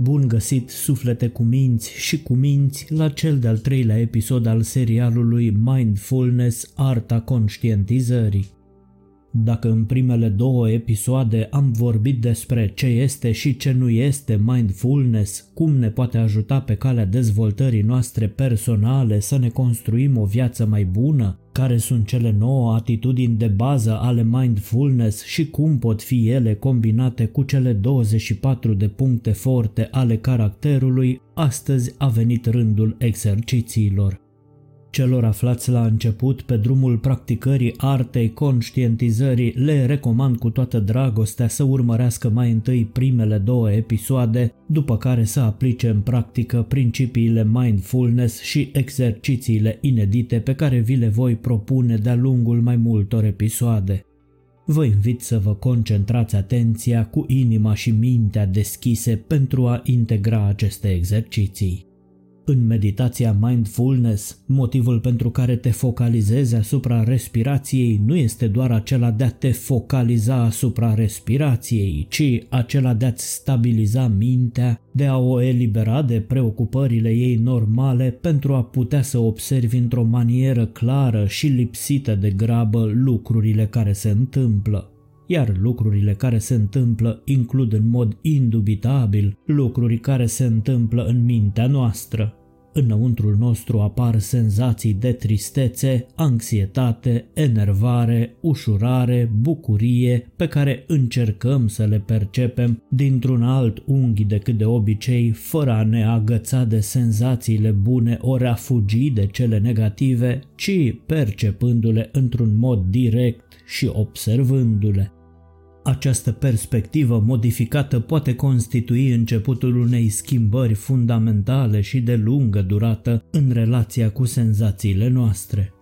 Bun găsit suflete cu minți și cu minți la cel de-al treilea episod al serialului Mindfulness, Arta Conștientizării. Dacă în primele două episoade am vorbit despre ce este și ce nu este mindfulness, cum ne poate ajuta pe calea dezvoltării noastre personale să ne construim o viață mai bună, care sunt cele nouă atitudini de bază ale mindfulness și cum pot fi ele combinate cu cele 24 de puncte forte ale caracterului, astăzi a venit rândul exercițiilor. Celor aflați la început pe drumul practicării artei conștientizării le recomand cu toată dragostea să urmărească mai întâi primele două episoade, după care să aplice în practică principiile mindfulness și exercițiile inedite pe care vi le voi propune de-a lungul mai multor episoade. Vă invit să vă concentrați atenția cu inima și mintea deschise pentru a integra aceste exerciții. În meditația mindfulness, motivul pentru care te focalizezi asupra respirației nu este doar acela de a te focaliza asupra respirației, ci acela de a-ți stabiliza mintea, de a o elibera de preocupările ei normale pentru a putea să observi într-o manieră clară și lipsită de grabă lucrurile care se întâmplă iar lucrurile care se întâmplă includ în mod indubitabil lucruri care se întâmplă în mintea noastră. Înăuntrul nostru apar senzații de tristețe, anxietate, enervare, ușurare, bucurie, pe care încercăm să le percepem dintr-un alt unghi decât de obicei, fără a ne agăța de senzațiile bune ori a fugi de cele negative, ci percepându-le într-un mod direct și observându-le. Această perspectivă modificată poate constitui începutul unei schimbări fundamentale și de lungă durată în relația cu senzațiile noastre.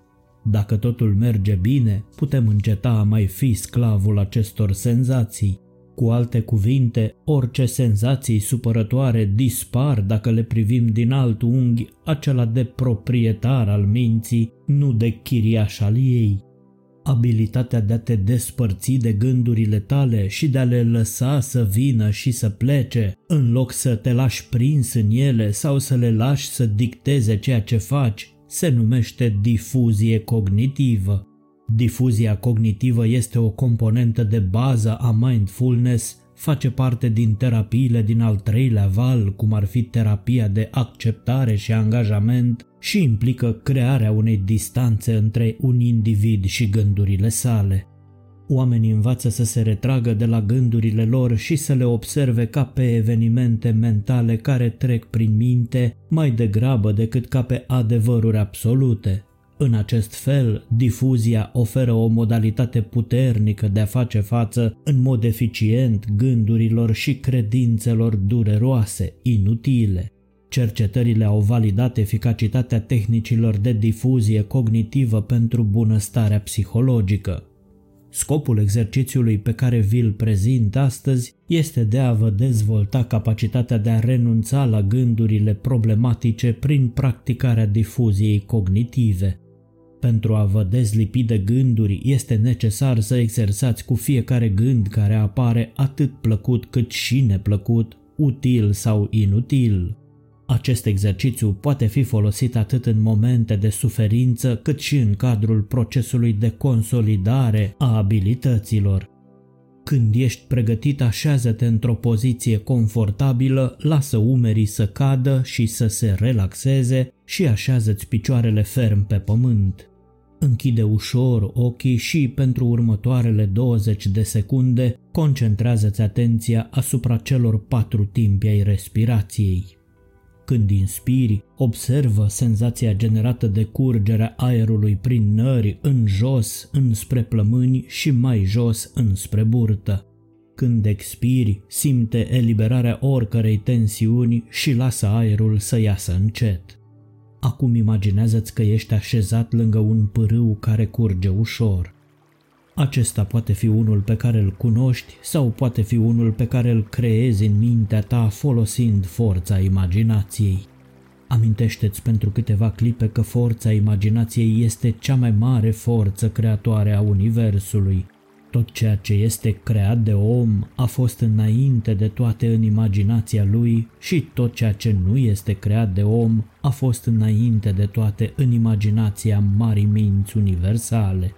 Dacă totul merge bine, putem înceta a mai fi sclavul acestor senzații. Cu alte cuvinte, orice senzații supărătoare dispar dacă le privim din alt unghi, acela de proprietar al minții, nu de chiriaș al ei abilitatea de a te despărți de gândurile tale și de a le lăsa să vină și să plece, în loc să te lași prins în ele sau să le lași să dicteze ceea ce faci, se numește difuzie cognitivă. Difuzia cognitivă este o componentă de bază a mindfulness face parte din terapiile din al treilea val, cum ar fi terapia de acceptare și angajament, și implică crearea unei distanțe între un individ și gândurile sale. Oamenii învață să se retragă de la gândurile lor și să le observe ca pe evenimente mentale care trec prin minte mai degrabă decât ca pe adevăruri absolute. În acest fel, difuzia oferă o modalitate puternică de a face față în mod eficient gândurilor și credințelor dureroase, inutile. Cercetările au validat eficacitatea tehnicilor de difuzie cognitivă pentru bunăstarea psihologică. Scopul exercițiului pe care vi-l prezint astăzi este de a vă dezvolta capacitatea de a renunța la gândurile problematice prin practicarea difuziei cognitive. Pentru a vă dezlipi de gânduri este necesar să exersați cu fiecare gând care apare atât plăcut cât și neplăcut, util sau inutil. Acest exercițiu poate fi folosit atât în momente de suferință cât și în cadrul procesului de consolidare a abilităților. Când ești pregătit, așează-te într-o poziție confortabilă, lasă umerii să cadă și să se relaxeze și așează-ți picioarele ferm pe pământ. Închide ușor ochii și pentru următoarele 20 de secunde concentrează-ți atenția asupra celor patru timpi ai respirației. Când inspiri, observă senzația generată de curgerea aerului prin nări în jos, înspre plămâni și mai jos înspre burtă. Când expiri, simte eliberarea oricărei tensiuni și lasă aerul să iasă încet. Acum imaginează-ți că ești așezat lângă un pârâu care curge ușor. Acesta poate fi unul pe care îl cunoști sau poate fi unul pe care îl creezi în mintea ta folosind forța imaginației. Amintește-ți pentru câteva clipe că forța imaginației este cea mai mare forță creatoare a Universului. Tot ceea ce este creat de om a fost înainte de toate în imaginația lui și tot ceea ce nu este creat de om a fost înainte de toate în imaginația marii minți universale.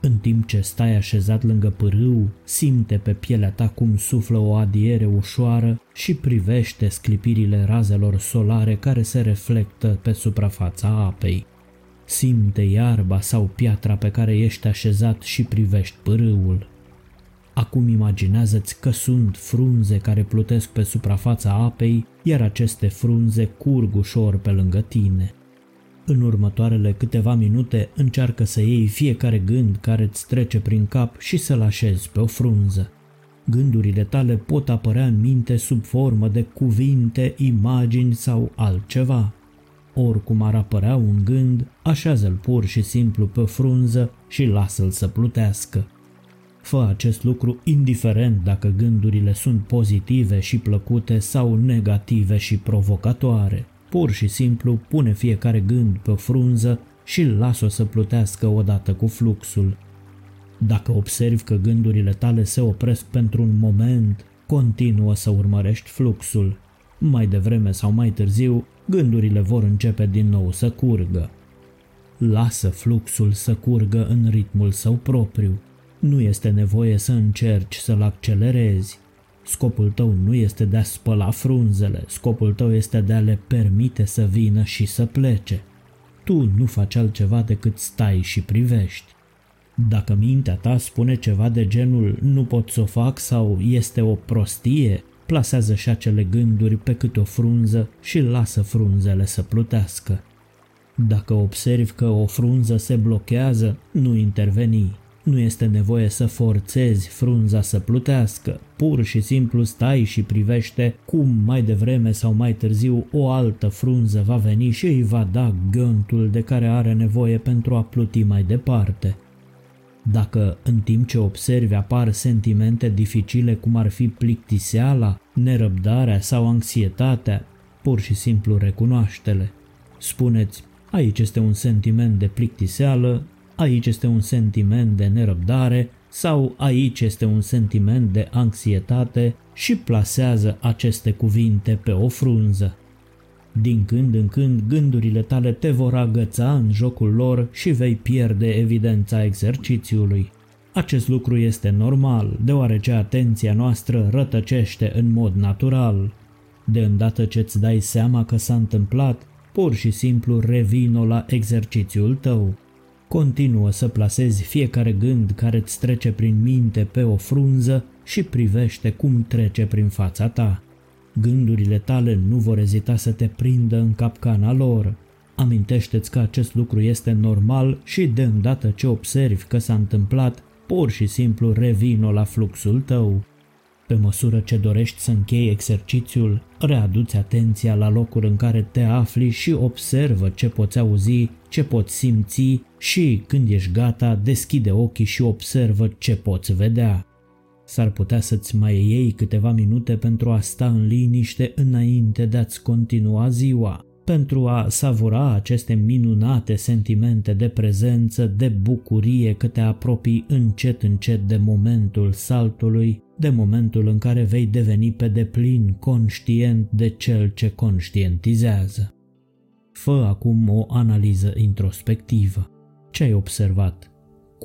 În timp ce stai așezat lângă pârâu, simte pe pielea ta cum suflă o adiere ușoară și privește sclipirile razelor solare care se reflectă pe suprafața apei. Simte iarba sau piatra pe care ești așezat și privești pârâul. Acum imaginează-ți că sunt frunze care plutesc pe suprafața apei, iar aceste frunze curg ușor pe lângă tine. În următoarele câteva minute încearcă să iei fiecare gând care îți trece prin cap și să-l așezi pe o frunză. Gândurile tale pot apărea în minte sub formă de cuvinte, imagini sau altceva. Oricum ar apărea un gând, așează-l pur și simplu pe frunză și lasă-l să plutească. Fă acest lucru indiferent dacă gândurile sunt pozitive și plăcute sau negative și provocatoare. Pur și simplu pune fiecare gând pe o frunză și lasă-o să plutească odată cu fluxul. Dacă observi că gândurile tale se opresc pentru un moment, continuă să urmărești fluxul. Mai devreme sau mai târziu, gândurile vor începe din nou să curgă. Lasă fluxul să curgă în ritmul său propriu. Nu este nevoie să încerci să-l accelerezi. Scopul tău nu este de a spăla frunzele, scopul tău este de a le permite să vină și să plece. Tu nu faci altceva decât stai și privești. Dacă mintea ta spune ceva de genul nu pot să o fac sau este o prostie, plasează și acele gânduri pe cât o frunză și lasă frunzele să plutească. Dacă observi că o frunză se blochează, nu interveni. Nu este nevoie să forțezi frunza să plutească, pur și simplu stai și privește cum mai devreme sau mai târziu o altă frunză va veni și îi va da gântul de care are nevoie pentru a pluti mai departe. Dacă în timp ce observi apar sentimente dificile cum ar fi plictiseala, nerăbdarea sau anxietatea, pur și simplu recunoaște-le. Spuneți, aici este un sentiment de plictiseală, aici este un sentiment de nerăbdare sau aici este un sentiment de anxietate și plasează aceste cuvinte pe o frunză. Din când în când gândurile tale te vor agăța în jocul lor și vei pierde evidența exercițiului. Acest lucru este normal, deoarece atenția noastră rătăcește în mod natural. De îndată ce îți dai seama că s-a întâmplat, pur și simplu revino la exercițiul tău. Continuă să plasezi fiecare gând care îți trece prin minte pe o frunză și privește cum trece prin fața ta. Gândurile tale nu vor ezita să te prindă în capcana lor. Amintește-ți că acest lucru este normal și de îndată ce observi că s-a întâmplat, pur și simplu revino la fluxul tău. Pe măsură ce dorești să închei exercițiul, readuți atenția la locul în care te afli și observă ce poți auzi, ce poți simți și, când ești gata, deschide ochii și observă ce poți vedea. S-ar putea să-ți mai iei câteva minute pentru a sta în liniște înainte de a-ți continua ziua, pentru a savura aceste minunate sentimente de prezență, de bucurie că te apropii încet încet de momentul saltului, de momentul în care vei deveni pe deplin conștient de cel ce conștientizează. Fă acum o analiză introspectivă. Ce ai observat?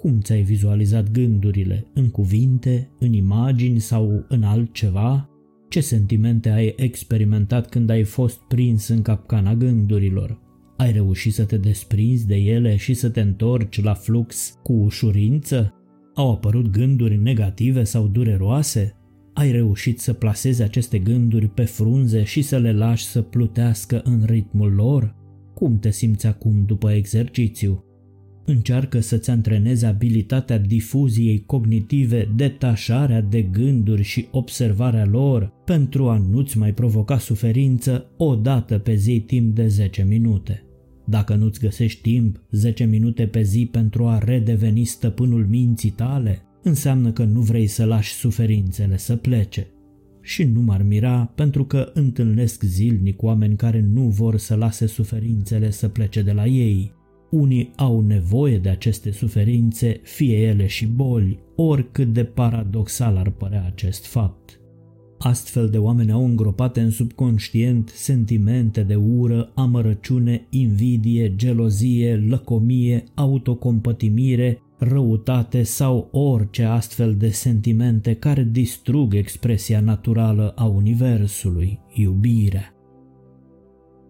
Cum ți-ai vizualizat gândurile? În cuvinte, în imagini sau în altceva? Ce sentimente ai experimentat când ai fost prins în capcana gândurilor? Ai reușit să te desprinzi de ele și să te întorci la flux cu ușurință? Au apărut gânduri negative sau dureroase? Ai reușit să plasezi aceste gânduri pe frunze și să le lași să plutească în ritmul lor? Cum te simți acum după exercițiu? Încearcă să-ți antrenezi abilitatea difuziei cognitive, detașarea de gânduri și observarea lor pentru a nu-ți mai provoca suferință o dată pe zi timp de 10 minute. Dacă nu-ți găsești timp 10 minute pe zi pentru a redeveni stăpânul minții tale, înseamnă că nu vrei să lași suferințele să plece. Și nu m-ar mira pentru că întâlnesc zilnic oameni care nu vor să lase suferințele să plece de la ei, unii au nevoie de aceste suferințe, fie ele și boli, oricât de paradoxal ar părea acest fapt. Astfel de oameni au îngropate în subconștient sentimente de ură, amărăciune, invidie, gelozie, lăcomie, autocompătimire, răutate sau orice astfel de sentimente care distrug expresia naturală a Universului, iubirea.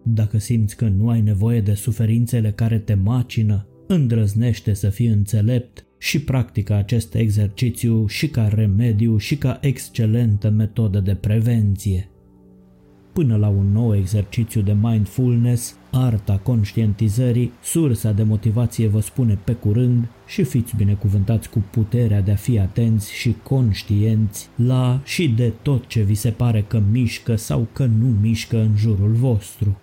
Dacă simți că nu ai nevoie de suferințele care te macină, îndrăznește să fii înțelept și practică acest exercițiu și ca remediu și ca excelentă metodă de prevenție. Până la un nou exercițiu de mindfulness, arta conștientizării, sursa de motivație vă spune pe curând și fiți binecuvântați cu puterea de a fi atenți și conștienți la și de tot ce vi se pare că mișcă sau că nu mișcă în jurul vostru.